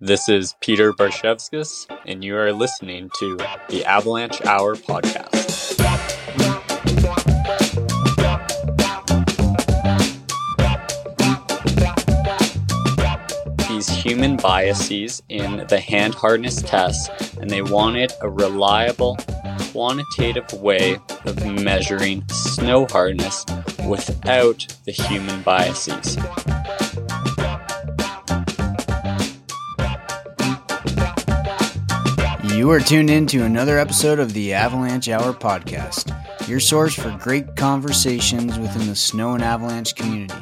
This is Peter Barsevskis, and you are listening to the Avalanche Hour podcast. These human biases in the hand hardness test, and they wanted a reliable, quantitative way of measuring snow hardness without the human biases. You are tuned in to another episode of the Avalanche Hour podcast, your source for great conversations within the snow and avalanche community.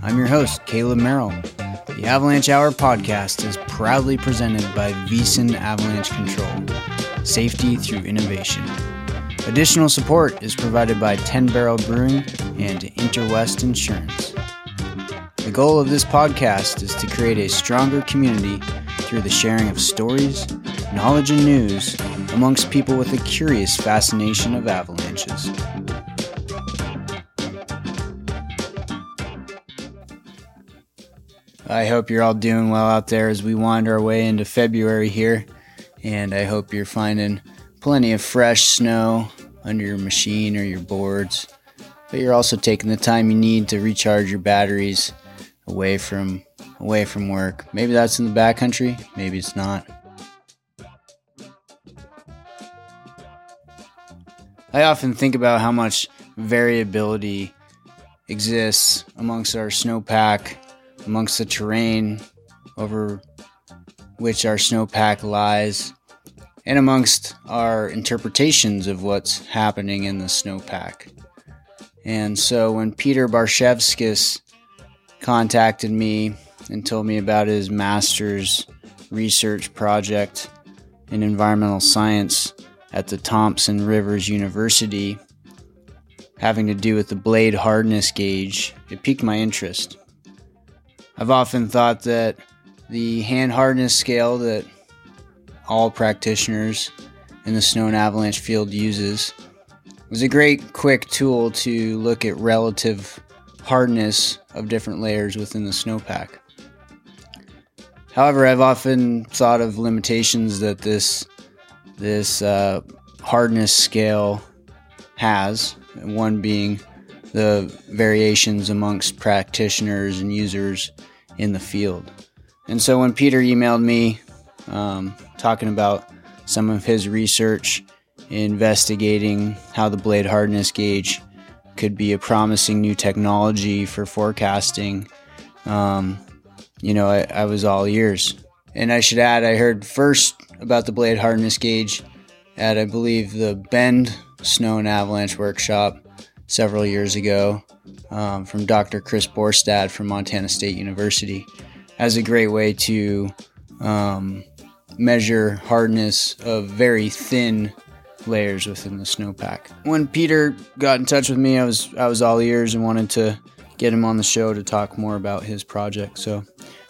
I'm your host, Caleb Merrill. The Avalanche Hour podcast is proudly presented by Wyssen Avalanche Control, safety through innovation. Additional support is provided by 10 Barrel Brewing and Interwest Insurance. The goal of this podcast is to create a stronger community through the sharing of stories, knowledge, and news amongst people with a curious fascination of avalanches. I hope you're all doing well out there as we wind our way into February here, and I hope you're finding plenty of fresh snow under your machine or your boards. But you're also taking the time you need to recharge your batteries away from away from work. Maybe that's in the backcountry, maybe it's not. I often think about how much variability exists amongst our snowpack, amongst the terrain over which our snowpack lies, and amongst our interpretations of what's happening in the snowpack. And so when Peter Barsevskis contacted me and told me about his master's research project in environmental science at the Thompson Rivers University having to do with the blade hardness gauge, it piqued my interest. I've often thought that the hand hardness scale that all practitioners in the snow and avalanche field uses was a great quick tool to look at relative hardness of different layers within the snowpack. However, I've often thought of limitations that this this uh, hardness scale has, one being the variations amongst practitioners and users in the field. And so when Peter emailed me um, talking about some of his research investigating how the blade hardness gauge could be a promising new technology for forecasting, um, you know, I, I was all ears. And I should add, I heard first about the blade hardness gauge at, I believe, the Bend Snow and Avalanche Workshop several years ago um, from Dr. Chris Borstad from Montana State University as a great way to um, measure hardness of very thin layers within the snowpack. When Peter got in touch with me, I was I was all ears and wanted to get him on the show to talk more about his project. So,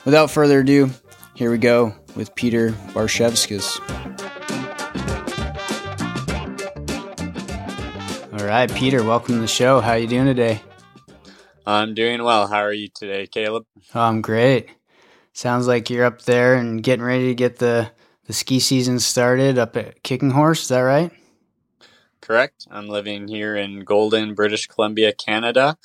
without further ado, here we go with Peter Barsevskis. All right, Peter, welcome to the show. How are you doing today? I'm doing well. How are you today, Caleb? Oh, I'm great. Sounds like you're up there and getting ready to get the, the ski season started up at Kicking Horse. Is that right? Correct. I'm living here in Golden, British Columbia, Canada.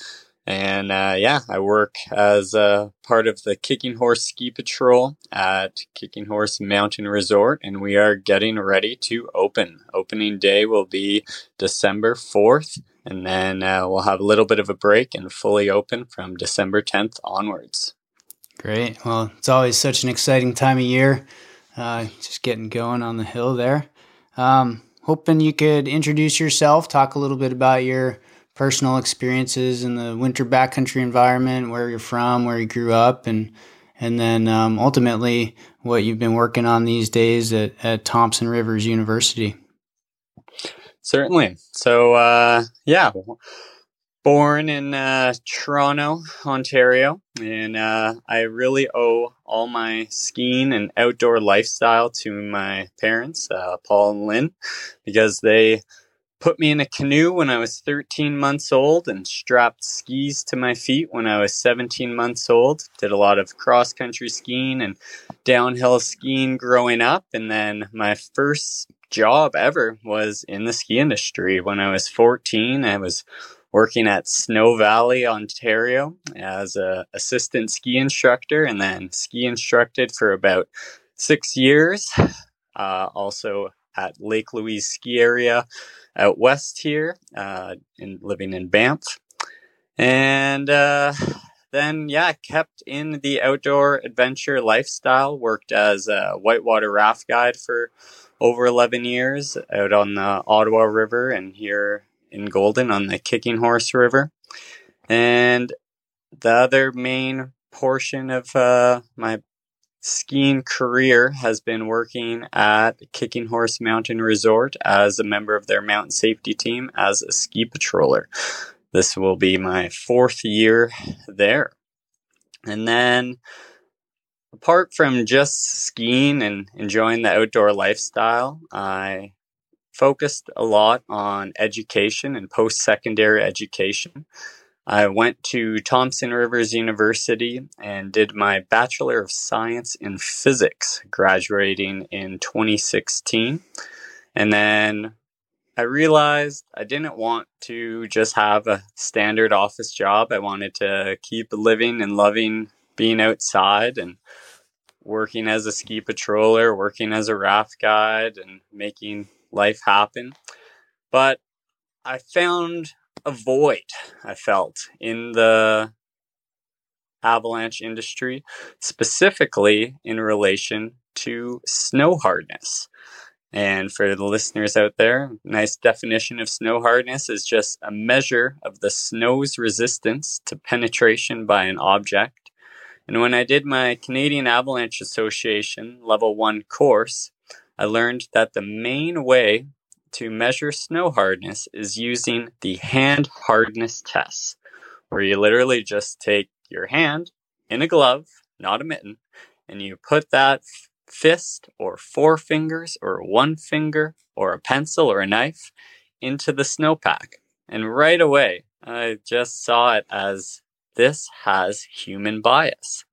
And uh, yeah, I work as a part of the Kicking Horse Ski Patrol at Kicking Horse Mountain Resort, and we are getting ready to open. Opening day will be December 4th, and then uh, we'll have a little bit of a break and fully open from December 10th onwards. Great. Well, it's always such an exciting time of year, uh, just getting going on the hill there. Um, hoping you could introduce yourself, talk a little bit about your personal experiences in the winter backcountry environment, where you're from, where you grew up, and and then um, ultimately what you've been working on these days at, at Thompson Rivers University. Certainly. So, uh, yeah, born in uh, Toronto, Ontario, and uh, I really owe all my skiing and outdoor lifestyle to my parents, uh, Paul and Lynn, because they put me in a canoe when I was 13 months old and strapped skis to my feet when I was 17 months old. Did a lot of cross country skiing and downhill skiing growing up. And then my first job ever was in the ski industry. When I was 14, I was working at Snow Valley, Ontario as a assistant ski instructor and then ski instructed for about six years. Uh, also at Lake Louise ski area out west here, uh, in living in Banff, and uh, then yeah, kept in the outdoor adventure lifestyle. Worked as a whitewater raft guide for over 11 years out on the Ottawa River and here in Golden on the Kicking Horse River. And the other main portion of uh, my skiing career has been working at Kicking Horse Mountain Resort as a member of their mountain safety team as a ski patroller. This will be my fourth year there. And then, apart from just skiing and enjoying the outdoor lifestyle, I focused a lot on education and post secondary education. I went to Thompson Rivers University and did my Bachelor of Science in Physics, graduating in 2016. And then I realized I didn't want to just have a standard office job. I wanted to keep living and loving being outside and working as a ski patroller, working as a raft guide, and making life happen. But I found a void I felt in the avalanche industry, specifically in relation to snow hardness. And for the listeners out there, nice definition of snow hardness is just a measure of the snow's resistance to penetration by an object. And when I did my Canadian Avalanche Association level 1 course, I learned that the main way to measure snow hardness is using the hand hardness test, where you literally just take your hand in a glove, not a mitten, and you put that fist or four fingers or one finger or a pencil or a knife into the snowpack. And right away, I just saw it as this has human bias.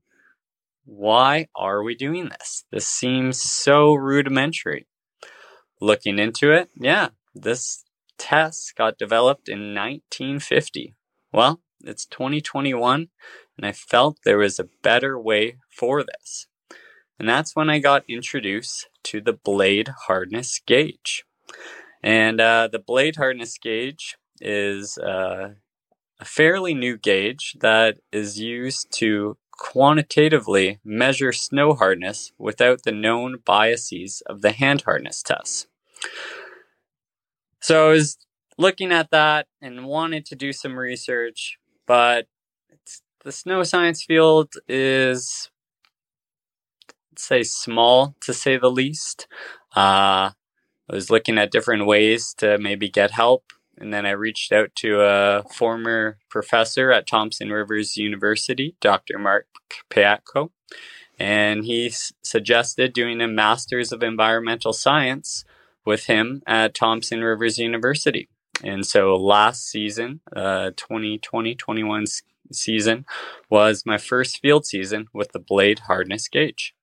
Why are we doing this? This seems so rudimentary looking into it, yeah, this test got developed in 1950. Well, it's 2021, and I felt there was a better way for this. And that's when I got introduced to the blade hardness gauge. And uh, the blade hardness gauge is uh, a fairly new gauge that is used to quantitatively measure snow hardness without the known biases of the hand hardness tests. So I was looking at that and wanted to do some research, but the snow science field is, let's say, small to say the least. Uh, I was looking at different ways to maybe get help. And then I reached out to a former professor at Thompson Rivers University, Dr. Mark Paetkau, and he s- suggested doing a Master's of Environmental Science with him at Thompson Rivers University. And so last season, uh, 2020 21 season, was my first field season with the blade hardness gauge.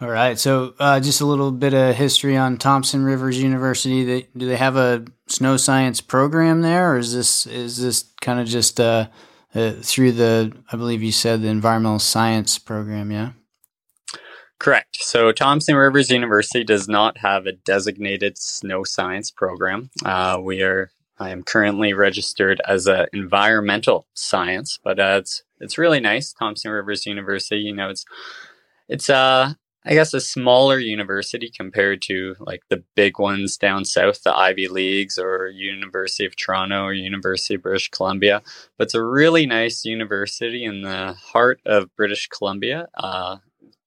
All right. So, uh, just a little bit of history on Thompson Rivers University. They, do they have a snow science program there, or is this is this kind of just uh, uh, through the? I believe you said the environmental science program. Yeah. Correct. So Thompson Rivers University does not have a designated snow science program. Uh, we are. I am currently registered as an environmental science, but uh, it's it's really nice. Thompson Rivers University. You know, it's it's uh I guess a smaller university compared to like the big ones down south, the Ivy Leagues or University of Toronto or University of British Columbia. But it's a really nice university in the heart of British Columbia. Uh,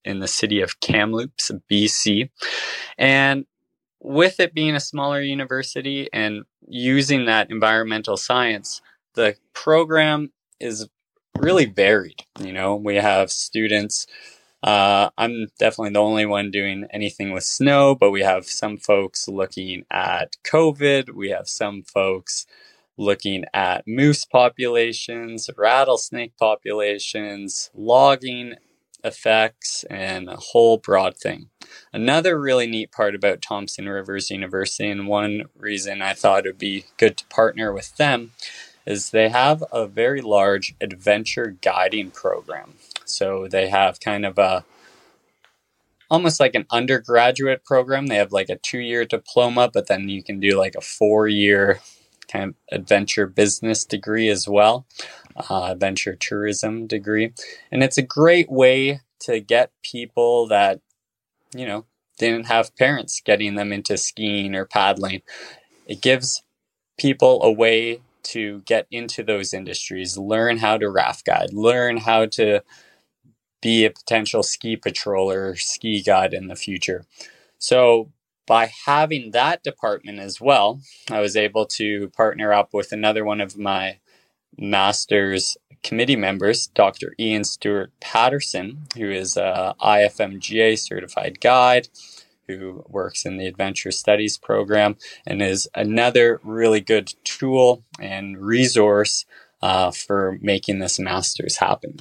in the city of Kamloops, BC. And with it being a smaller university and using that environmental science, the program is really varied. You know, we have students Uh, I'm definitely the only one doing anything with snow, but we have some folks looking at COVID. We have some folks looking at moose populations, rattlesnake populations, logging effects, and a whole broad thing. Another really neat part about Thompson Rivers University, and one reason I thought it would be good to partner with them, is they have a very large adventure guiding program. So they have kind of a almost like an undergraduate program. They have like a two year diploma, but then you can do like a four year of adventure business degree as well, uh, adventure tourism degree. And it's a great way to get people that, you know, didn't have parents getting them into skiing or paddling. It gives people a way to get into those industries, learn how to raft guide, learn how to be a potential ski patroller, ski guide in the future. So by having that department as well, I was able to partner up with another one of my master's committee members, Dr. Iain Stewart Patterson, who is a IFMGA certified guide who works in the adventure studies program and is another really good tool and resource uh, for making this master's happen.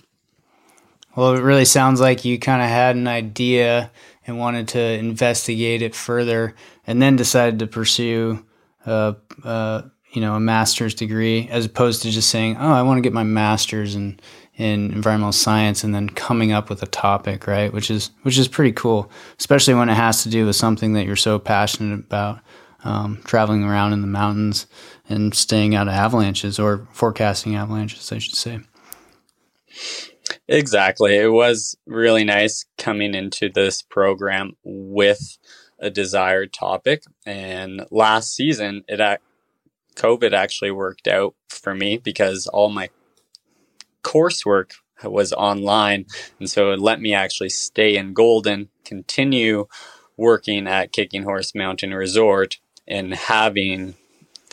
Well, it really sounds like you kind of had an idea and wanted to investigate it further, and then decided to pursue, a, a, you know, a master's degree as opposed to just saying, "Oh, I want to get my master's in in environmental science," and then coming up with a topic, right? Which is which is pretty cool, especially when it has to do with something that you're so passionate about, um, traveling around in the mountains and staying out of avalanches or forecasting avalanches, I should say. Exactly. It was really nice coming into this program with a desired topic. And last season, it COVID actually worked out for me because all my coursework was online. And so it let me actually stay in Golden, continue working at Kicking Horse Mountain Resort, and having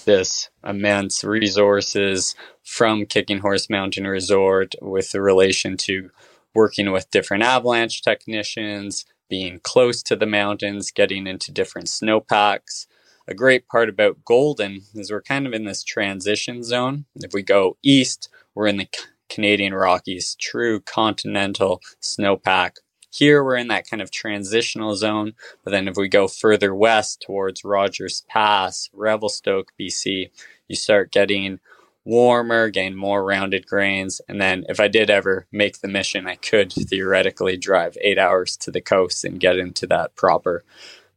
this immense resources from Kicking Horse Mountain Resort with the relation to working with different avalanche technicians, being close to the mountains, getting into different snowpacks. A great part about Golden is we're kind of in this transition zone. If we go east, we're in the Canadian Rockies, true continental snowpack here we're in that kind of transitional zone, but then if we go further west towards Rogers Pass, Revelstoke, BC, you start getting warmer, gain more rounded grains. And then if I did ever make the mission, I could theoretically drive eight hours to the coast and get into that proper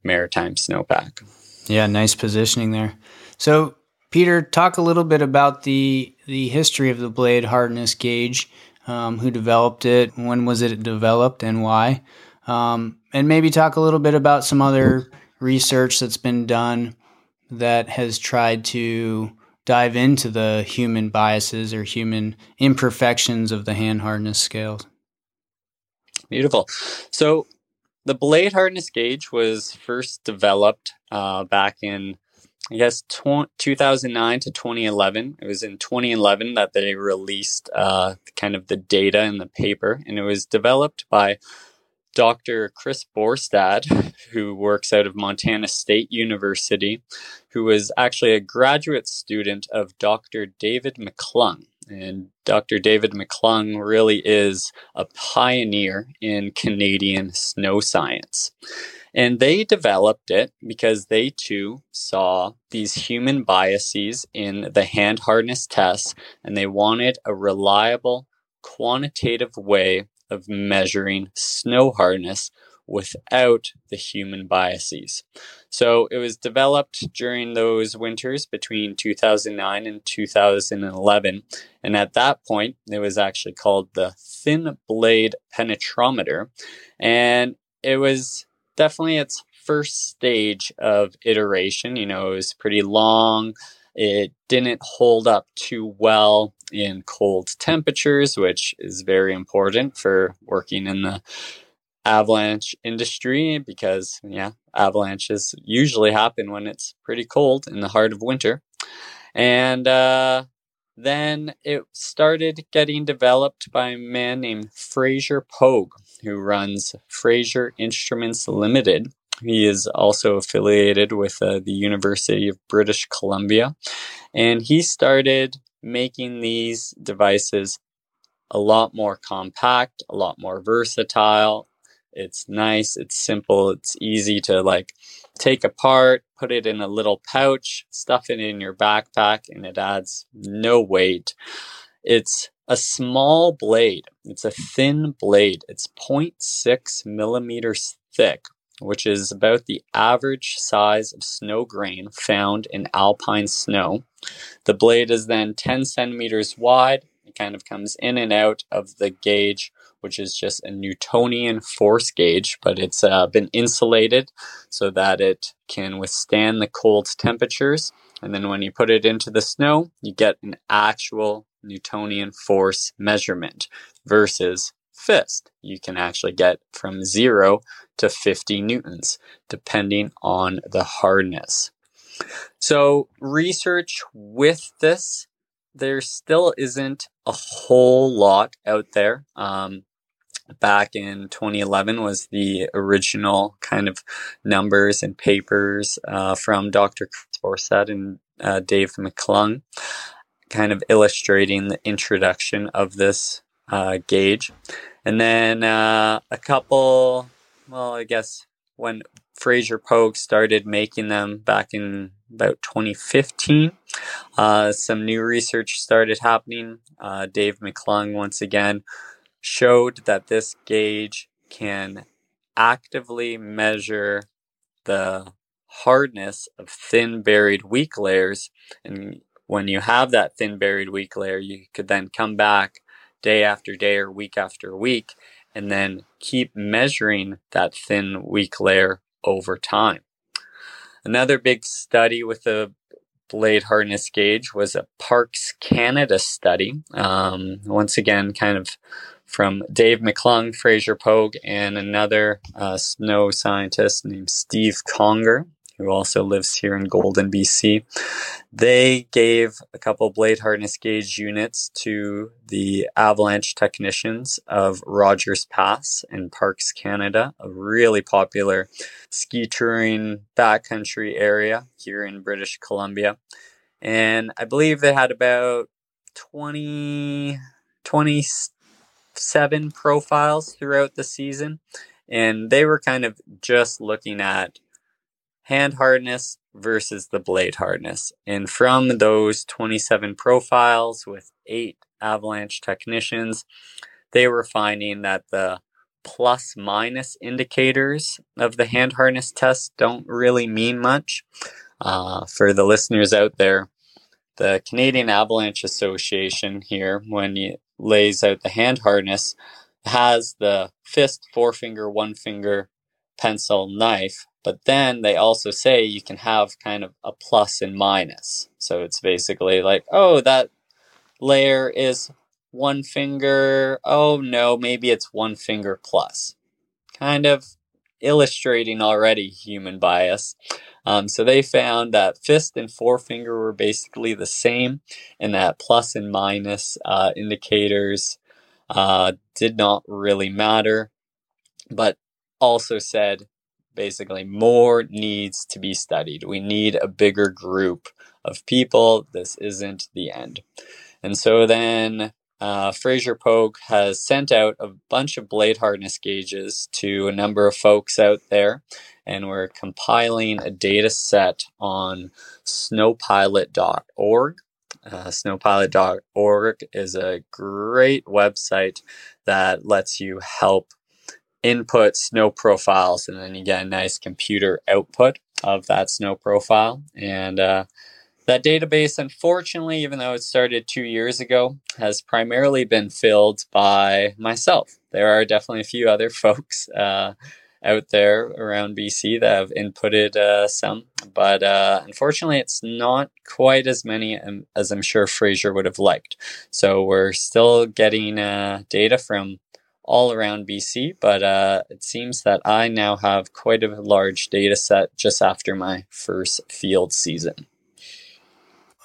maritime snowpack. Yeah, nice positioning there. So, Peter, talk a little bit about the the history of the blade hardness gauge um, who developed it, when was it developed, and why. Um, and maybe talk a little bit about some other research that's been done that has tried to dive into the human biases or human imperfections of the hand hardness scales. Beautiful. So, the blade hardness gauge was first developed uh, back in I guess, tw- 2009 to 2011. It was in 2011 that they released uh, kind of the data in the paper, and it was developed by Dr. Chris Borstad, who works out of Montana State University, who was actually a graduate student of Dr. David McClung. And Dr. David McClung really is a pioneer in Canadian snow science. And they developed it because they too saw these human biases in the hand hardness tests, and they wanted a reliable, quantitative way of measuring snow hardness without the human biases. So it was developed during those winters between 2009 and 2011. And at that point, it was actually called the thin blade penetrometer. And it was definitely its first stage of iteration. You know, it was pretty long. It didn't hold up too well in cold temperatures, which is very important for working in the avalanche industry because, yeah, avalanches usually happen when it's pretty cold in the heart of winter. And uh, then it started getting developed by a man named Fraser Pogue, who runs Fraser Instruments Limited. He is also affiliated with uh, the University of British Columbia. And he started making these devices a lot more compact, a lot more versatile. It's nice, it's simple, it's easy to like take apart, put it in a little pouch, stuff it in your backpack, and it adds no weight. It's a small blade. It's a thin blade. It's 0.6 millimeters thick, which is about the average size of snow grain found in alpine snow. The blade is then 10 centimeters wide. It kind of comes in and out of the gauge, which is just a Newtonian force gauge, but it's uh, been insulated so that it can withstand the cold temperatures. And then when you put it into the snow, you get an actual Newtonian force measurement versus fist. You can actually get from zero to 50 newtons, depending on the hardness. So, research with this, there still isn't a whole lot out there. Um, back in 2011 was the original kind of numbers and papers uh, from Dr. Chris and uh, Dave McClung, kind of illustrating the introduction of this uh, gauge. And then uh, a couple, well, I guess when Fraser Pogue started making them back in about 2015. Uh, some new research started happening. Uh, Dave McClung, once again, showed that this gauge can actively measure the hardness of thin buried weak layers. And when you have that thin buried weak layer, you could then come back day after day or week after week and then keep measuring that thin weak layer over time. Another big study with the blade hardness gauge was a Parks Canada study. Um, once again, kind of from Dave McClung, Fraser Pogue, and another uh, snow scientist named Steve Conger who also lives here in Golden, BC. They gave a couple blade hardness gauge units to the avalanche technicians of Rogers Pass in Parks Canada, a really popular ski touring backcountry area here in British Columbia. And I believe they had about 20, 27 profiles throughout the season. And they were kind of just looking at hand hardness versus the blade hardness. And from those 27 profiles with eight avalanche technicians, they were finding that the plus minus indicators of the hand hardness test don't really mean much. Uh, for the listeners out there, the Canadian Avalanche Association here, when it lays out the hand hardness, has the fist, forefinger, one finger, pencil, knife but then they also say you can have kind of a plus and minus. So it's basically like, oh, that layer is one finger. Oh, no, maybe it's one finger plus. Kind of illustrating already human bias. Um, so they found that fist and forefinger were basically the same, and that plus and minus uh, indicators uh, did not really matter, but also said basically more needs to be studied. We need a bigger group of people. This isn't the end. And so then uh, Fraser Pogue has sent out a bunch of blade hardness gauges to a number of folks out there, and we're compiling a data set on snowpilot.org. Uh, snowpilot.org is a great website that lets you help input snow profiles and then you get a nice computer output of that snow profile. And uh, that database unfortunately even though it started two years ago has primarily been filled by myself. There are definitely a few other folks uh, out there around bc that have inputted uh, some but uh, unfortunately it's not quite as many um, as i'm sure fraser would have liked. So we're still getting uh, data from all around BC, but uh, it seems that I now have quite a large data set just after my first field season.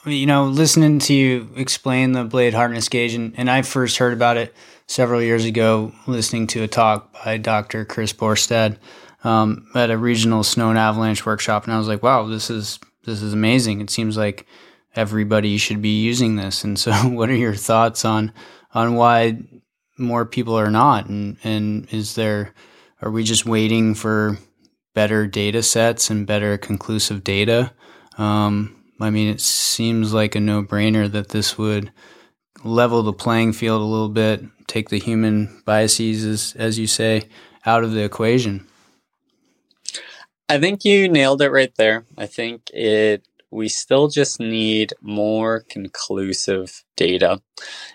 you know, listening to you explain the blade hardness gauge, and, and I first heard about it several years ago, listening to a talk by Dr. Chris Borstad um, at a regional snow and avalanche workshop, and I was like, wow, this is this is amazing. It seems like everybody should be using this. And so, what are your thoughts on on why more people are not? And and is there are we just waiting for better data sets and better conclusive data? Um, I mean, it seems like a no brainer that this would level the playing field a little bit, take the human biases, as, as you say, out of the equation. I think you nailed it right there. I think it we still just need more conclusive data.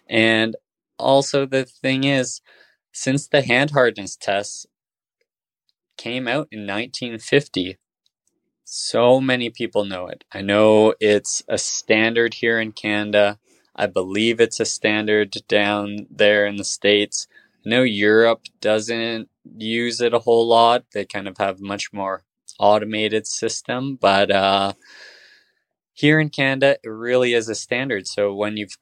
And also the thing is since the hand hardness tests came out in 1950, so many people know it. I know it's a standard here in Canada. I believe it's a standard down there in the States. I know Europe doesn't use it a whole lot. They kind of have much more automated system, but uh, here in Canada, it really is a standard. So when you've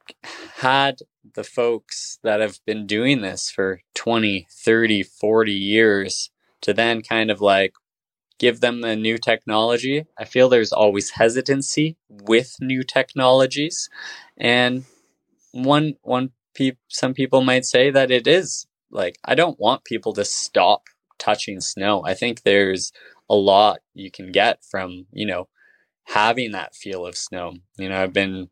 had the folks that have been doing this for 20, 30, 40 years to then kind of like give them the new technology, I feel there's always hesitancy with new technologies. And one, one, some people might say that it is like, I don't want people to stop touching snow. I think there's a lot you can get from, you know, having that feel of snow. You know, I've been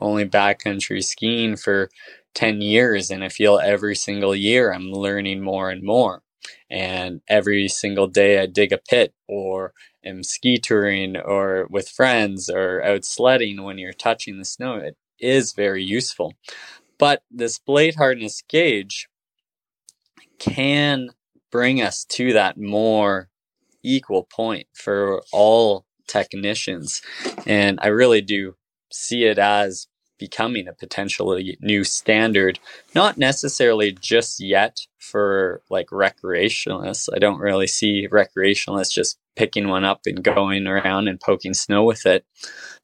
only backcountry skiing for 10 years and I feel every single year I'm learning more and more. And every single day I dig a pit or am ski touring or with friends or out sledding when you're touching the snow, it is very useful. But this blade hardness gauge can bring us to that more equal point for all technicians. And I really do see it as becoming a potentially new standard, not necessarily just yet for like recreationalists. I don't really see recreationalists just picking one up and going around and poking snow with it,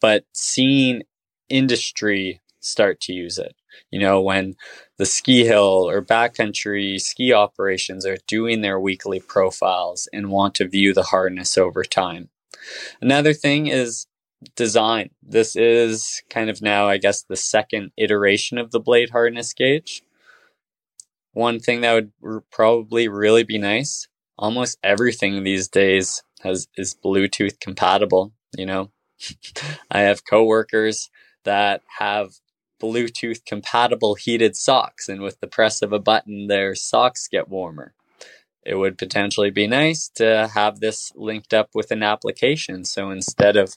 but seeing industry start to use it. You know, when the ski hill or backcountry ski operations are doing their weekly profiles and want to view the hardness over time. Another thing is design. This is kind of now, I guess, the second iteration of the blade hardness gauge. One thing that would r- probably really be nice almost everything these days has is Bluetooth compatible. You know, I have coworkers that have Bluetooth compatible heated socks, and with the press of a button, their socks get warmer. It would potentially be nice to have this linked up with an application. So instead of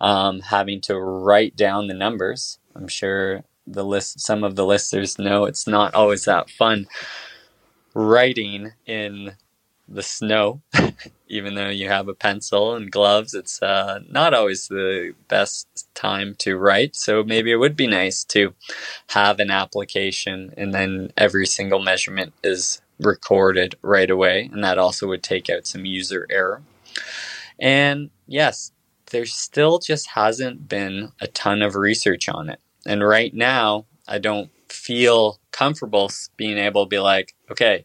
um, having to write down the numbers, I'm sure the list, some of the listeners know it's not always that fun writing in the snow, even though you have a pencil and gloves, it's uh, not always the best time to write. So maybe it would be nice to have an application and then every single measurement is recorded right away. And that also would take out some user error. And yes, there still just hasn't been a ton of research on it. And right now, I don't feel comfortable being able to be like, okay,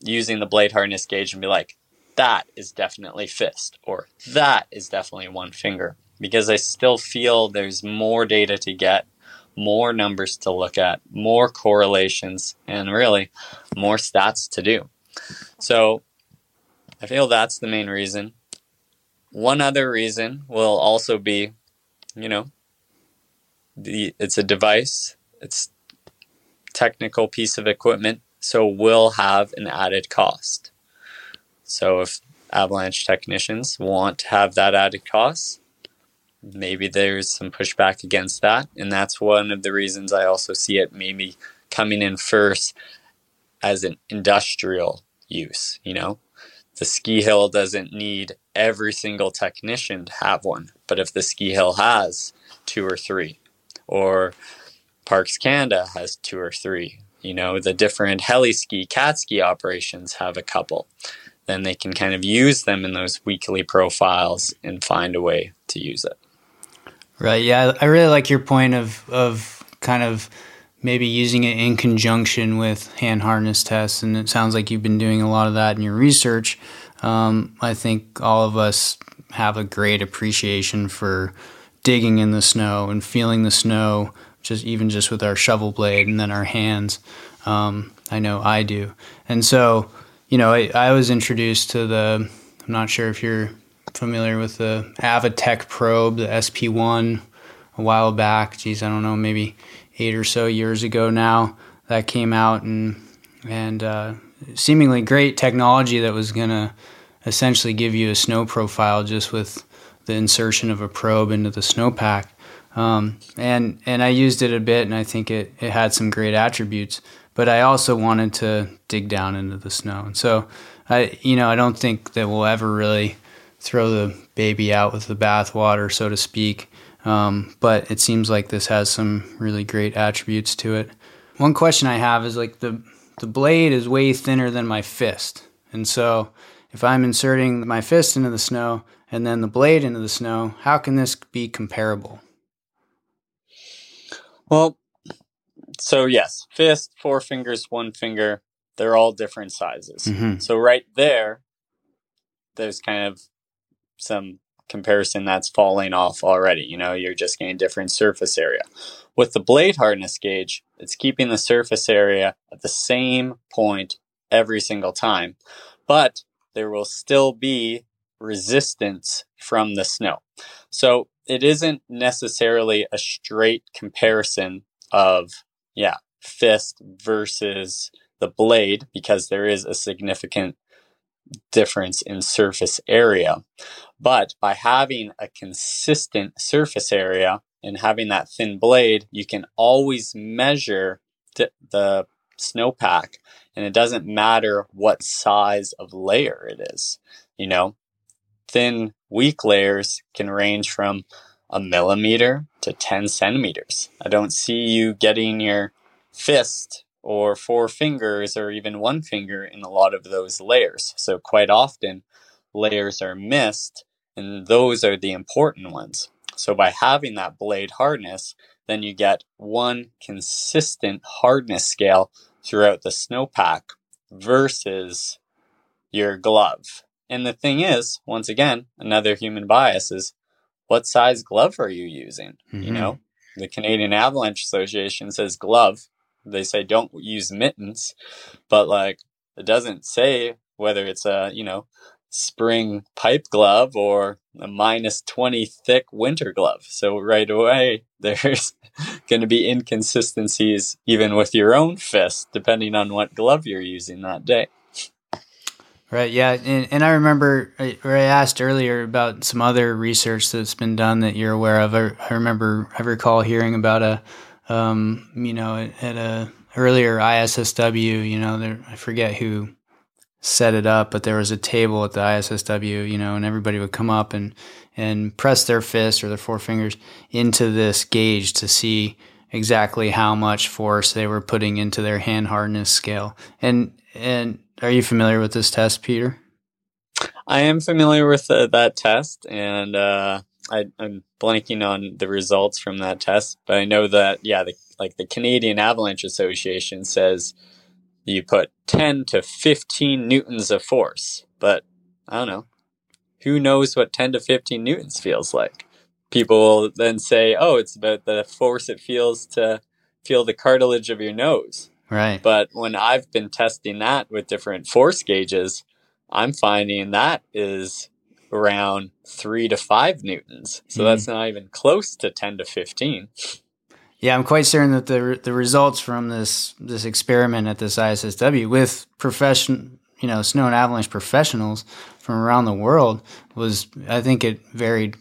using the blade hardness gauge and be like, that is definitely fist or that is definitely one finger because I still feel there's more data to get, more numbers to look at, more correlations, and really more stats to do. So I feel that's the main reason. One other reason will also be, you know, the it's a device, it's technical piece of equipment so will have an added cost. So if avalanche technicians want to have that added cost, maybe there's some pushback against that. And that's one of the reasons I also see it maybe coming in first as an industrial use, you know? The ski hill doesn't need every single technician to have one, but if the ski hill has two or three, or Parks Canada has two or three, you know, the different heli ski, cat ski operations have a couple. Then they can kind of use them in those weekly profiles and find a way to use it. Right. Yeah, I really like your point of of kind of maybe using it in conjunction with hand hardness tests, and it sounds like you've been doing a lot of that in your research. Um, I think all of us have a great appreciation for digging in the snow and feeling the snow, just even just with our shovel blade and then our hands. Um, I know I do, and so you know I, I was introduced to the. I'm not sure if you're familiar with the Avatech probe, the SP1, a while back. Geez, I don't know, maybe eight or so years ago now. That came out and and uh, seemingly great technology that was going to essentially give you a snow profile just with the insertion of a probe into the snowpack. Um, and and I used it a bit, and I think it, it had some great attributes. But I also wanted to dig down into the snow, and so I you know I don't think that we'll ever really throw the baby out with the bathwater, so to speak. Um, but it seems like this has some really great attributes to it. One question I have is like the the blade is way thinner than my fist, and so if I'm inserting my fist into the snow and then the blade into the snow, how can this be comparable? Well, so yes, fist, four fingers, one finger, they're all different sizes. Mm-hmm. So right there, there's kind of some comparison that's falling off already. You know, you're just getting different surface area. With the blade hardness gauge, it's keeping the surface area at the same point every single time, but there will still be resistance from the snow. So it isn't necessarily a straight comparison of, yeah, fist versus the blade because there is a significant difference in surface area. But by having a consistent surface area and having that thin blade, you can always measure the, the snowpack and it doesn't matter what size of layer it is. You know, thin, weak layers can range from a millimeter to 10 centimeters. I don't see you getting your fist or four fingers or even one finger in a lot of those layers. So, quite often, layers are missed, and those are the important ones. So, by having that blade hardness, then you get one consistent hardness scale throughout the snowpack versus your glove. And the thing is, once again, another human bias is what size glove are you using? Mm-hmm. You know, the Canadian Avalanche Association says glove they say don't use mittens, but like it doesn't say whether it's a, you know, spring pipe glove or a minus 20 thick winter glove. So right away, there's going to be inconsistencies even with your own fist, depending on what glove you're using that day. Right. Yeah. And, and I remember, or I asked earlier about some other research that's been done that you're aware of. I, I remember, I recall hearing about a, um, you know, at, a earlier ISSW, you know, there, I forget who set it up, but there was a table at the ISSW, you know, and everybody would come up and, and press their fist or their four fingers into this gauge to see exactly how much force they were putting into their hand hardness scale. And, and are you familiar with this test, Peter? I am familiar with uh, that test, and uh, I, am blanking on the results from that test, but I know that yeah, the, like the Canadian Avalanche Association says you put 10 to 15 newtons of force, but I don't know. Who knows what 10 to 15 newtons feels like? People then say, "Oh, it's about the force it feels to feel the cartilage of your nose." Right. But when I've been testing that with different force gauges, I'm finding that is around three to five newtons. So mm. that's not even close to 10 to 15. Yeah, I'm quite certain that the the results from this this experiment at this ISSW with profession, you know, snow and avalanche professionals from around the world was, I think, it varied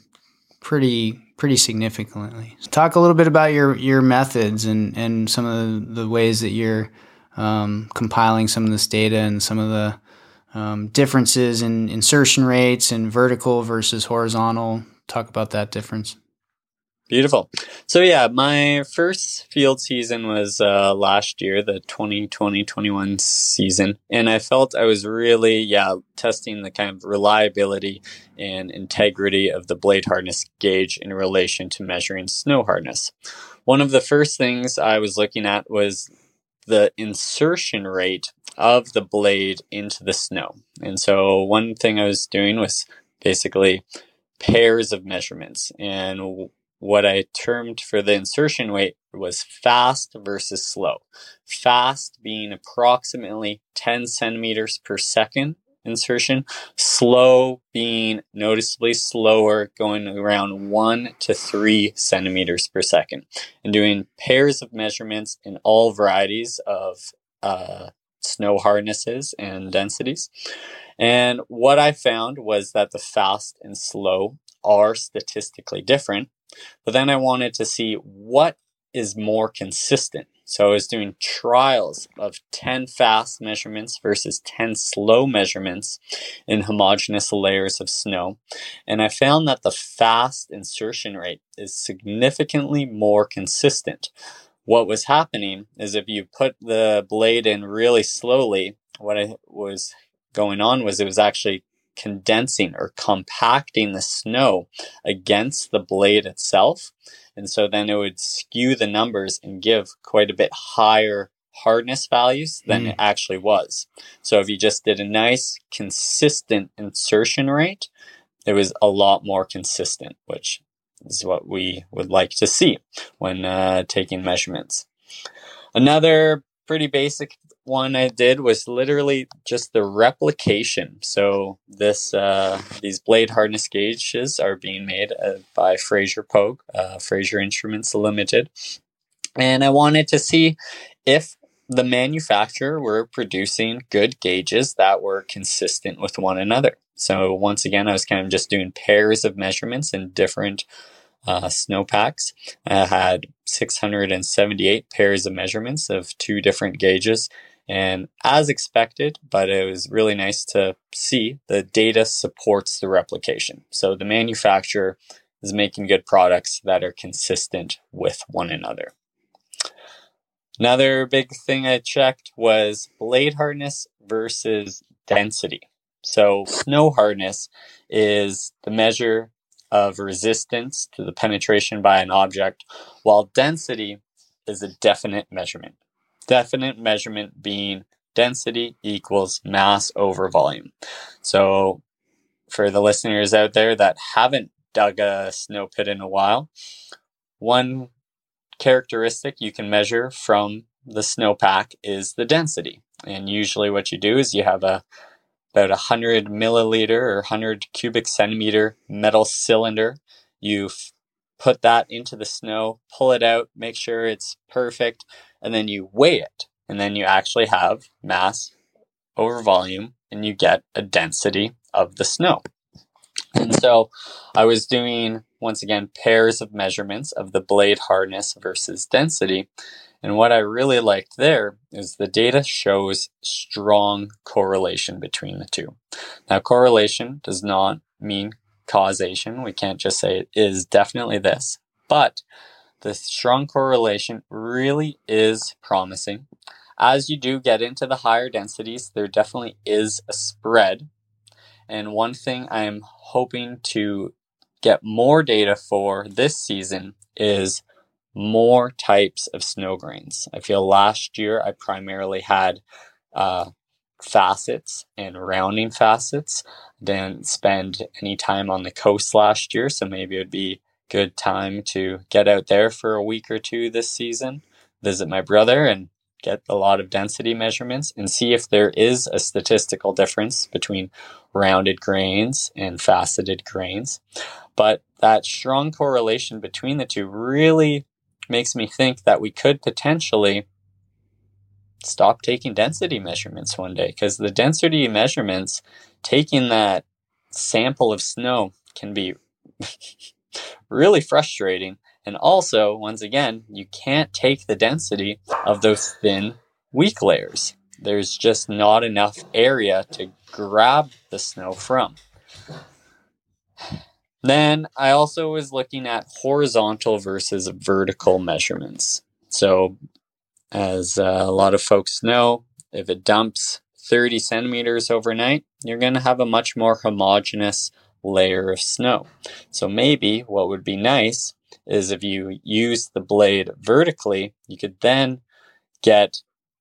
pretty pretty significantly. Talk a little bit about your your methods and and some of the, the ways that you're um, compiling some of this data and some of the um, differences in insertion rates and vertical versus horizontal. Talk about that difference. Beautiful. So yeah, my first field season was uh, last year, the 2020-21 season, and I felt I was really yeah testing the kind of reliability and integrity of the blade hardness gauge in relation to measuring snow hardness. One of the first things I was looking at was the insertion rate of the blade into the snow. And so one thing I was doing was basically pairs of measurements. And what I termed for the insertion rate was fast versus slow. Fast being approximately 10 centimeters per second insertion, slow being noticeably slower, going around one to three centimeters per second, and doing pairs of measurements in all varieties of uh, snow hardnesses and densities. And what I found was that the fast and slow are statistically different. But then I wanted to see what is more consistent. So I was doing trials of 10 fast measurements versus 10 slow measurements in homogeneous layers of snow. And I found that the fast insertion rate is significantly more consistent. What was happening is if you put the blade in really slowly, what I was going on was it was actually condensing or compacting the snow against the blade itself. And so then it would skew the numbers and give quite a bit higher hardness values than mm. it actually was. So if you just did a nice consistent insertion rate, it was a lot more consistent, which is what we would like to see when uh, taking measurements. Another pretty basic one I did was literally just the replication. So this uh, these blade hardness gauges are being made uh, by Fraser Pogue, uh, Fraser Instruments Limited, and I wanted to see if the manufacturer were producing good gauges that were consistent with one another. So once again, I was kind of just doing pairs of measurements in different uh, snowpacks. I had 678 pairs of measurements of two different gauges and as expected, but it was really nice to see the data supports the replication. So the manufacturer is making good products that are consistent with one another. Another big thing I checked was blade hardness versus density. So snow hardness is the measure of resistance to the penetration by an object, while density is a definite measurement definite measurement being density equals mass over volume. So, for the listeners out there that haven't dug a snow pit in a while, one characteristic you can measure from the snowpack is the density. And usually, what you do is you have a about 100 milliliter or 100 cubic centimeter metal cylinder. You put that into the snow, pull it out, make sure it's perfect, and then you weigh it. And then you actually have mass over volume and you get a density of the snow. And so I was doing, once again, pairs of measurements of the blade hardness versus density. And what I really liked there is the data shows strong correlation between the two. Now, correlation does not mean causation. We can't just say it is definitely this, but the strong correlation really is promising. As you do get into the higher densities, there definitely is a spread. And one thing I'm hoping to get more data for this season is more types of snow grains. I feel last year I primarily had uh, facets and rounding facets. Didn't spend any time on the coast last year, so maybe it would be good time to get out there for a week or two this season, visit my brother and get a lot of density measurements and see if there is a statistical difference between rounded grains and faceted grains. But that strong correlation between the two really makes me think that we could potentially stop taking density measurements one day because the density measurements, taking that sample of snow can be really frustrating. And also, once again, you can't take the density of those thin, weak layers. There's just not enough area to grab the snow from. Then I also was looking at horizontal versus vertical measurements. So, as uh, a lot of folks know, if it dumps 30 centimeters overnight, you're going to have a much more homogeneous layer of snow. So, maybe what would be nice is if you use the blade vertically, you could then get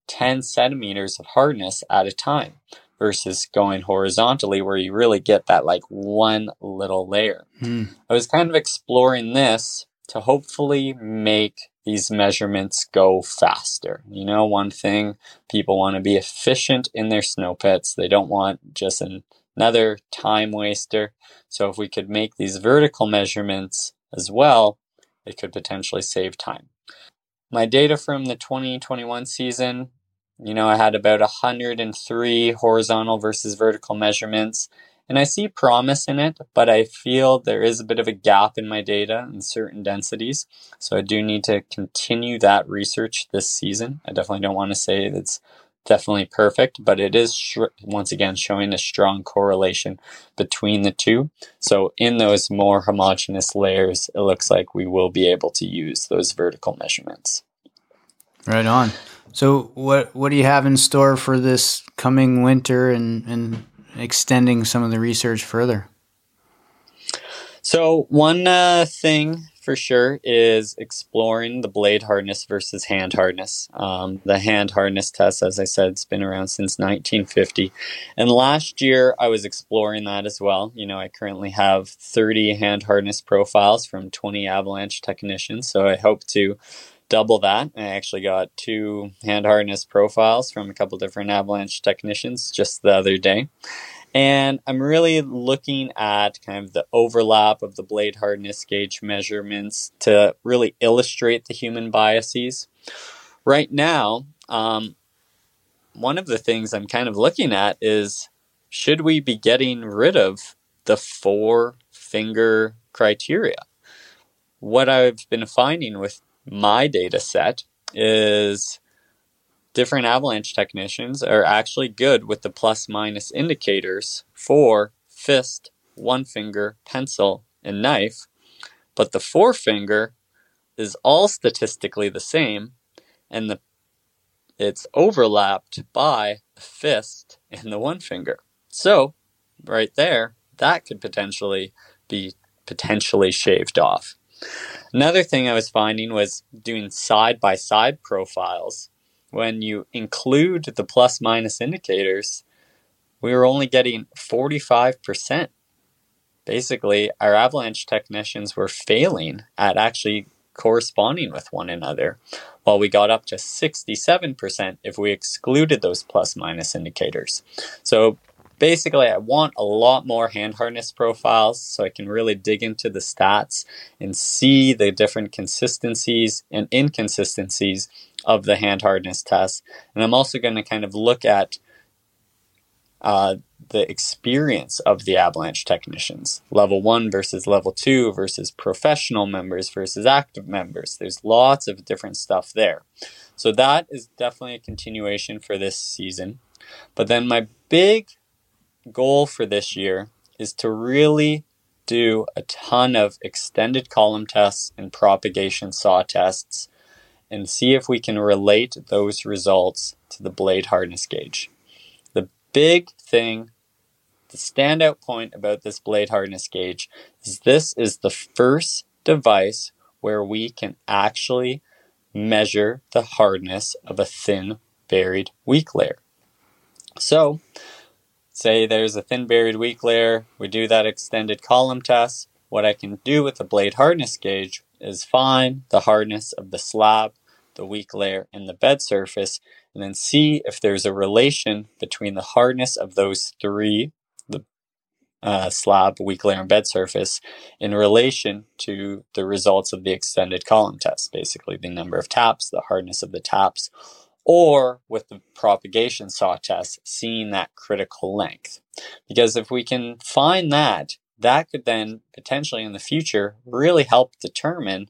10 centimeters of hardness at a time versus going horizontally where you really get that like one little layer. Hmm. I was kind of exploring this to hopefully make these measurements go faster. You know, one thing people want to be efficient in their snow pits. They don't want just an, another time waster. So if we could make these vertical measurements as well, it could potentially save time. My data from the 2021 season you know, I had about 103 horizontal versus vertical measurements, and I see promise in it, but I feel there is a bit of a gap in my data in certain densities. So I do need to continue that research this season. I definitely don't want to say it's definitely perfect, but it is sh- once again showing a strong correlation between the two. So in those more homogeneous layers, it looks like we will be able to use those vertical measurements. Right on. So what what do you have in store for this coming winter and, and extending some of the research further? So one uh, thing for sure is exploring the blade hardness versus hand hardness. Um, the hand hardness test, as I said, it's been around since 1950. And last year I was exploring that as well. You know, I currently have 30 hand hardness profiles from 20 avalanche technicians. So I hope to double that. I actually got two hand hardness profiles from a couple different avalanche technicians just the other day. And I'm really looking at kind of the overlap of the blade hardness gauge measurements to really illustrate the human biases. Right now, um, one of the things I'm kind of looking at is should we be getting rid of the four finger criteria? What I've been finding with my data set is different avalanche technicians are actually good with the plus minus indicators for fist, one finger, pencil, and knife, but the four finger is all statistically the same, and the it's overlapped by the fist and the one finger. So, right there, that could potentially be potentially shaved off. Another thing I was finding was doing side by side profiles. When you include the plus minus indicators, we were only getting 45%. Basically, our avalanche technicians were failing at actually corresponding with one another, while we got up to 67% if we excluded those plus minus indicators. So basically I want a lot more hand hardness profiles so I can really dig into the stats and see the different consistencies and inconsistencies of the hand hardness test. And I'm also going to kind of look at uh, the experience of the avalanche technicians. Level one versus level two versus professional members versus active members. There's lots of different stuff there. So that is definitely a continuation for this season. But then my big goal for this year is to really do a ton of extended column tests and propagation saw tests and see if we can relate those results to the blade hardness gauge. The big thing, the standout point about this blade hardness gauge is this is the first device where we can actually measure the hardness of a thin buried weak layer. So, say there's a thin buried weak layer, we do that extended column test. What I can do with the blade hardness gauge is find the hardness of the slab, the weak layer, and the bed surface, and then see if there's a relation between the hardness of those three, the uh, slab, weak layer, and bed surface, in relation to the results of the extended column test, basically the number of taps, the hardness of the taps, or with the propagation saw test, seeing that critical length. Because if we can find that, that could then potentially in the future really help determine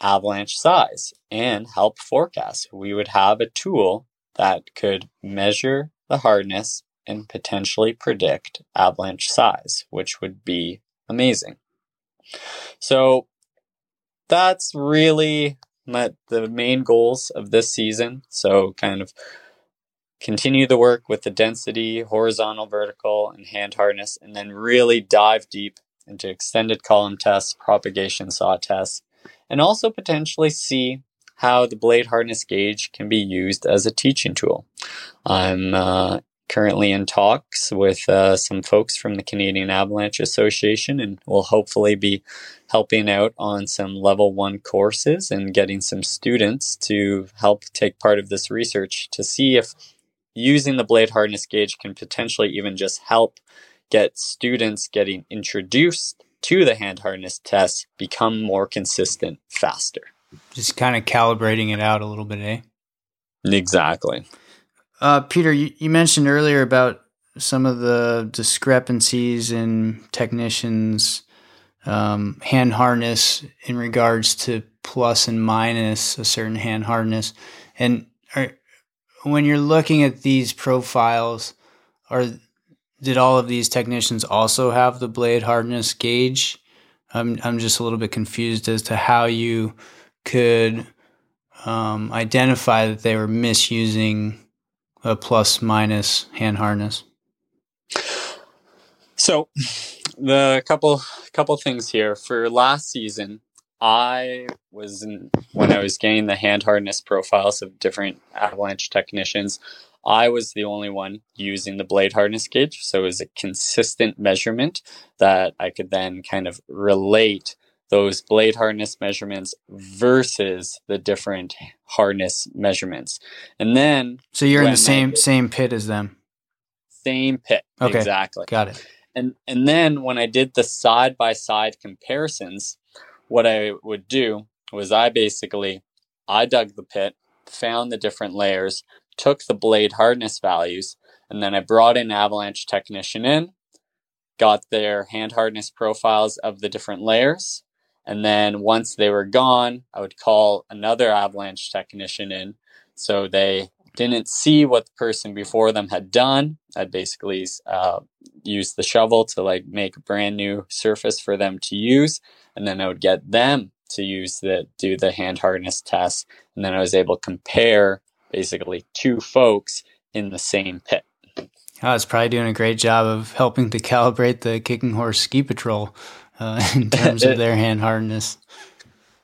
avalanche size and help forecast. We would have a tool that could measure the hardness and potentially predict avalanche size, which would be amazing. So that's really my, the main goals of this season. So kind of continue the work with the density, horizontal, vertical, and hand hardness, and then really dive deep into extended column tests, propagation saw tests, and also potentially see how the blade hardness gauge can be used as a teaching tool. I'm uh, currently in talks with uh, some folks from the Canadian Avalanche Association and will hopefully be helping out on some level one courses and getting some students to help take part of this research to see if using the blade hardness gauge can potentially even just help get students getting introduced to the hand hardness test become more consistent faster. Just kind of calibrating it out a little bit, eh? Exactly. Uh, Peter, you, you mentioned earlier about some of the discrepancies in technicians' um, hand hardness in regards to plus and minus a certain hand hardness. And are, when you're looking at these profiles, are did all of these technicians also have the blade hardness gauge? I'm I'm just a little bit confused as to how you could um, identify that they were misusing a plus minus hand hardness. So, the couple couple things here for last season. I was in, when I was getting the hand hardness profiles of different avalanche technicians. I was the only one using the blade hardness gauge, so it was a consistent measurement that I could then kind of relate those blade hardness measurements versus the different hardness measurements. And then So you're in the same same pit as them. Same pit. Okay. Exactly. Got it. And and then when I did the side by side comparisons, what I would do was I basically I dug the pit, found the different layers, took the blade hardness values, and then I brought an avalanche technician in, got their hand hardness profiles of the different layers, and then once they were gone, I would call another avalanche technician in. So they didn't see what the person before them had done. I'd basically uh, use the shovel to like make a brand new surface for them to use, and then I would get them to use the do the hand hardness test, and then I was able to compare basically two folks in the same pit. Oh, it's probably doing a great job of helping to calibrate the kicking horse ski patrol uh, in terms of their hand hardness.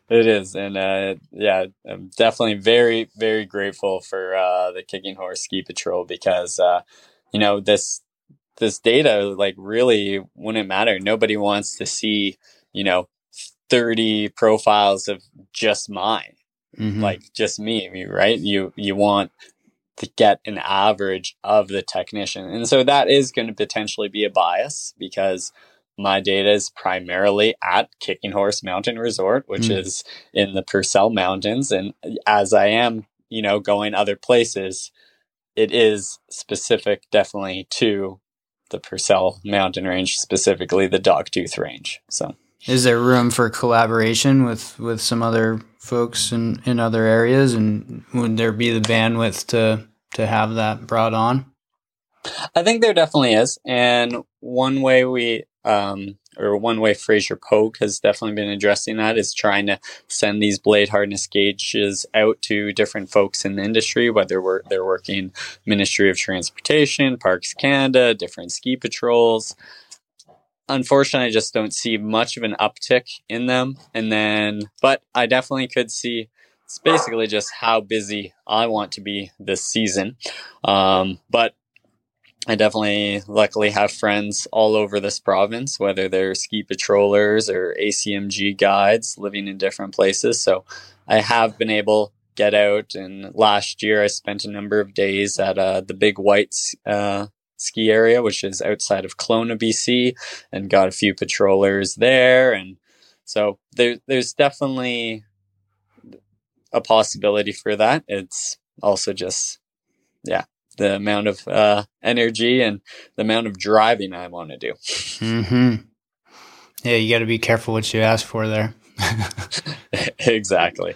It is, and uh, yeah, I'm definitely very, very grateful for uh, the Kicking Horse Ski Patrol because uh, you know this this data like really wouldn't matter. Nobody wants to see you know 30 profiles of just mine, mm-hmm. like just me, right? You you want to get an average of the technician, and so that is going to potentially be a bias because my data is primarily at Kicking Horse Mountain Resort, which mm. is in the Purcell Mountains. And as I am, you know, going other places, it is specific definitely to the Purcell Mountain Range, specifically the Dogtooth Range. So, is there room for collaboration with with some other folks in in other areas, and would there be the bandwidth to to have that brought on? I think there definitely is, and one way we um, or one way Fraser Pogue has definitely been addressing that is trying to send these blade hardness gauges out to different folks in the industry, whether we're, they're working Ministry of Transportation, Parks Canada, different ski patrols. Unfortunately, I just don't see much of an uptick in them. And then, but I definitely could see it's basically just how busy I want to be this season. Um, but I definitely luckily have friends all over this province, whether they're ski patrollers or ACMG guides living in different places. So I have been able get out and last year I spent a number of days at uh, the Big White uh, ski area, which is outside of Kelowna, BC, and got a few patrollers there. And so there, there's definitely a possibility for that. It's also just, yeah, the amount of uh, energy and the amount of driving I want to do. Mm-hmm. Yeah, you got to be careful what you ask for there. exactly.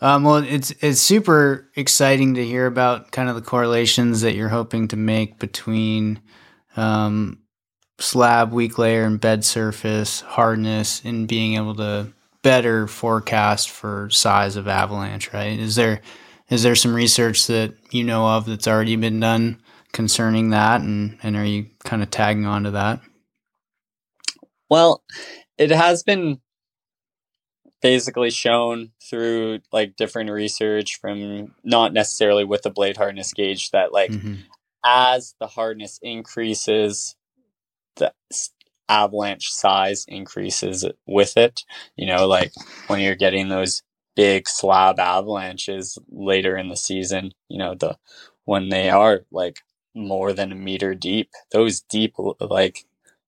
Um, well, it's it's super exciting to hear about kind of the correlations that you're hoping to make between um, slab, weak layer, and bed surface, hardness, and being able to better forecast for size of avalanche, right? Is there is there some research that you know of that's already been done concerning that and, and are you kind of tagging on to that? Well, it has been basically shown through like different research from not necessarily with the blade hardness gauge that like mm-hmm. as the hardness increases the avalanche size increases with it you know like when you're getting those big slab avalanches later in the season you know the when they are like more than a meter deep those deep like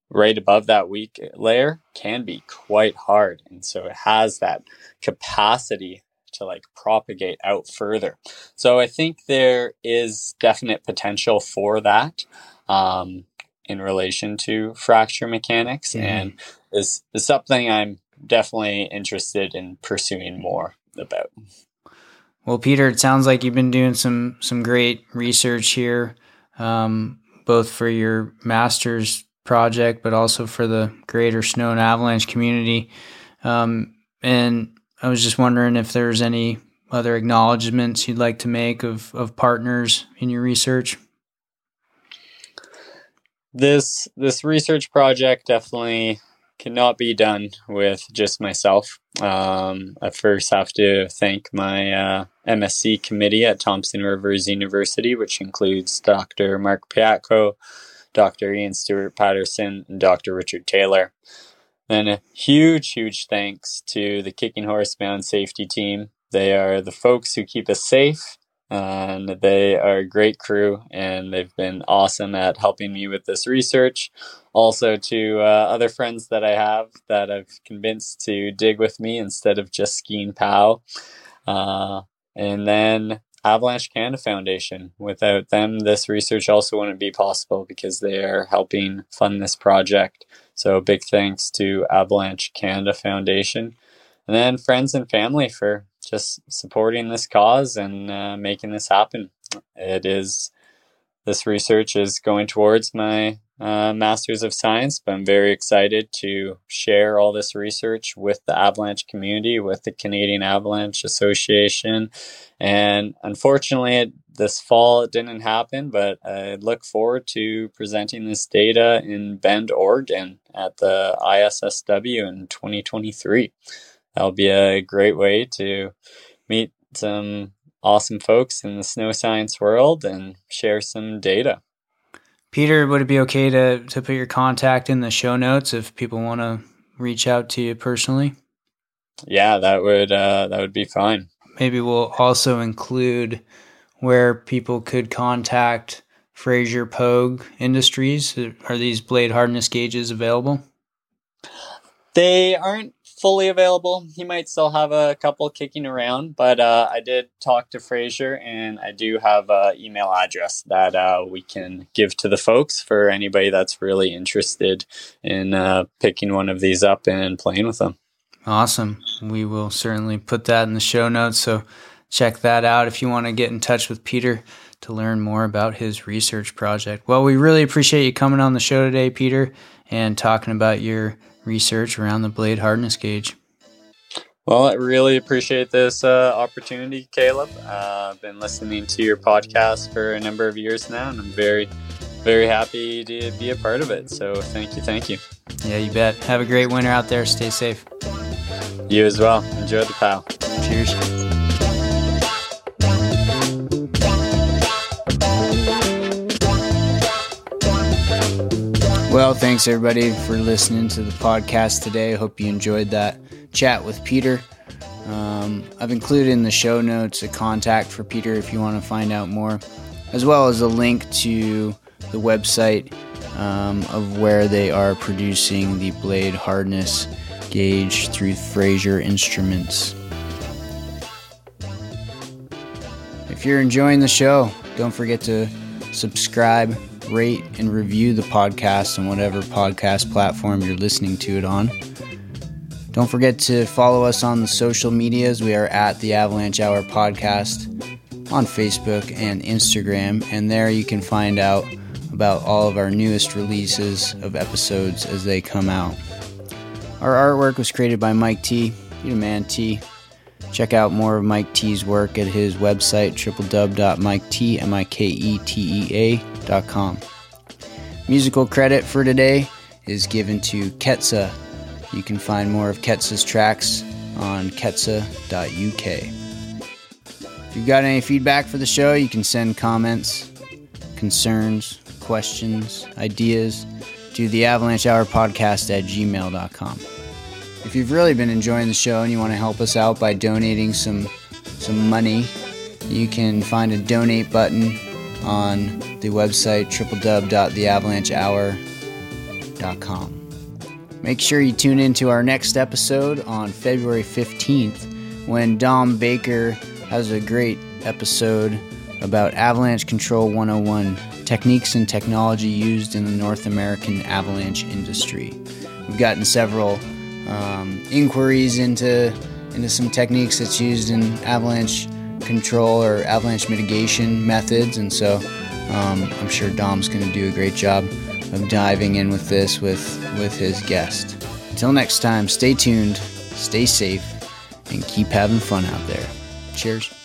right above that weak layer can be quite hard. And so it has that capacity to like propagate out further. So I think there is definite potential for that um, in relation to fracture mechanics mm-hmm. and is, is something I'm definitely interested in pursuing more about. Well, Peter, it sounds like you've been doing some some great research here, um, both for your master's project, but also for the greater snow and avalanche community. Um, and I was just wondering if there's any other acknowledgments you'd like to make of, of partners in your research. This this research project definitely cannot be done with just myself. Um, I first have to thank my uh, MSc committee at Thompson Rivers University, which includes Dr. Mark Paetkau, Dr. Iain Stewart Patterson, and Dr. Richard Taylor. And a huge, huge thanks to the Kicking Horse Mountain Safety Team. They are the folks who keep us safe, and they are a great crew, and they've been awesome at helping me with this research. Also, to uh, other friends that I have that I've convinced to dig with me instead of just skiing POW. Uh, and then Avalanche Canada Foundation. Without them, this research also wouldn't be possible because they are helping fund this project. So, big thanks to Avalanche Canada Foundation. And then friends and family for just supporting this cause and uh, making this happen. It is, this research is going towards my uh, Masters of Science, but I'm very excited to share all this research with the avalanche community, with the Canadian Avalanche Association. And unfortunately, it, this fall it didn't happen, but I look forward to presenting this data in Bend, Oregon at the ISSW in 2023. That'll be a great way to meet some awesome folks in the snow science world and share some data. Peter, would it be okay to, to put your contact in the show notes if people want to reach out to you personally? Yeah, that would uh, that would be fine. Maybe we'll also include where people could contact Fraser Pogue Industries. Are these blade hardness gauges available? They aren't fully available. He might still have a couple kicking around, but uh, I did talk to Fraser, and I do have an email address that uh, we can give to the folks for anybody that's really interested in uh, picking one of these up and playing with them. Awesome. We will certainly put that in the show notes. So check that out if you want to get in touch with Peter to learn more about his research project. Well, we really appreciate you coming on the show today, Peter, and talking about your research around the blade hardness gauge. Well, I really appreciate this uh, opportunity, Caleb. Uh, I've been listening to your podcast for a number of years now, and I'm very, very happy to be a part of it. So thank you, thank you. Yeah, you bet. Have a great winter out there. Stay safe. You as well. Enjoy the POW. Cheers. Well, thanks everybody for listening to the podcast today. Hope you enjoyed that chat with Peter. Um, I've included in the show notes a contact for Peter if you want to find out more, as well as a link to the website um, of where they are producing the blade hardness gauge through Fraser Instruments. If you're enjoying the show, don't forget to subscribe rate, and review the podcast on whatever podcast platform you're listening to it on. Don't forget to follow us on the social medias. We are at the Avalanche Hour Podcast on Facebook and Instagram, and there you can find out about all of our newest releases of episodes as they come out. Our artwork was created by Mike T. You man T. Check out more of Mike T's work at his website www.miketmetea.com. Musical credit for today is given to Ketsa. You can find more of Ketsa's tracks on ketsa.uk. If you've got any feedback for the show, you can send comments, concerns, questions, ideas to the Avalanche Hour Podcast at gmail.com. If you've really been enjoying the show and you want to help us out by donating some some money, you can find a donate button on the website www.theavalanchehour.com. Make sure you tune in to our next episode on February 15th when Dom Baker has a great episode about Avalanche Control 101 techniques and technology used in the North American avalanche industry. We've gotten several um, inquiries into into some techniques that's used in avalanche control or avalanche mitigation methods, and so um, I'm sure Dom's going to do a great job of diving in with this with with his guest. Until next time, stay tuned, stay safe, and keep having fun out there. Cheers.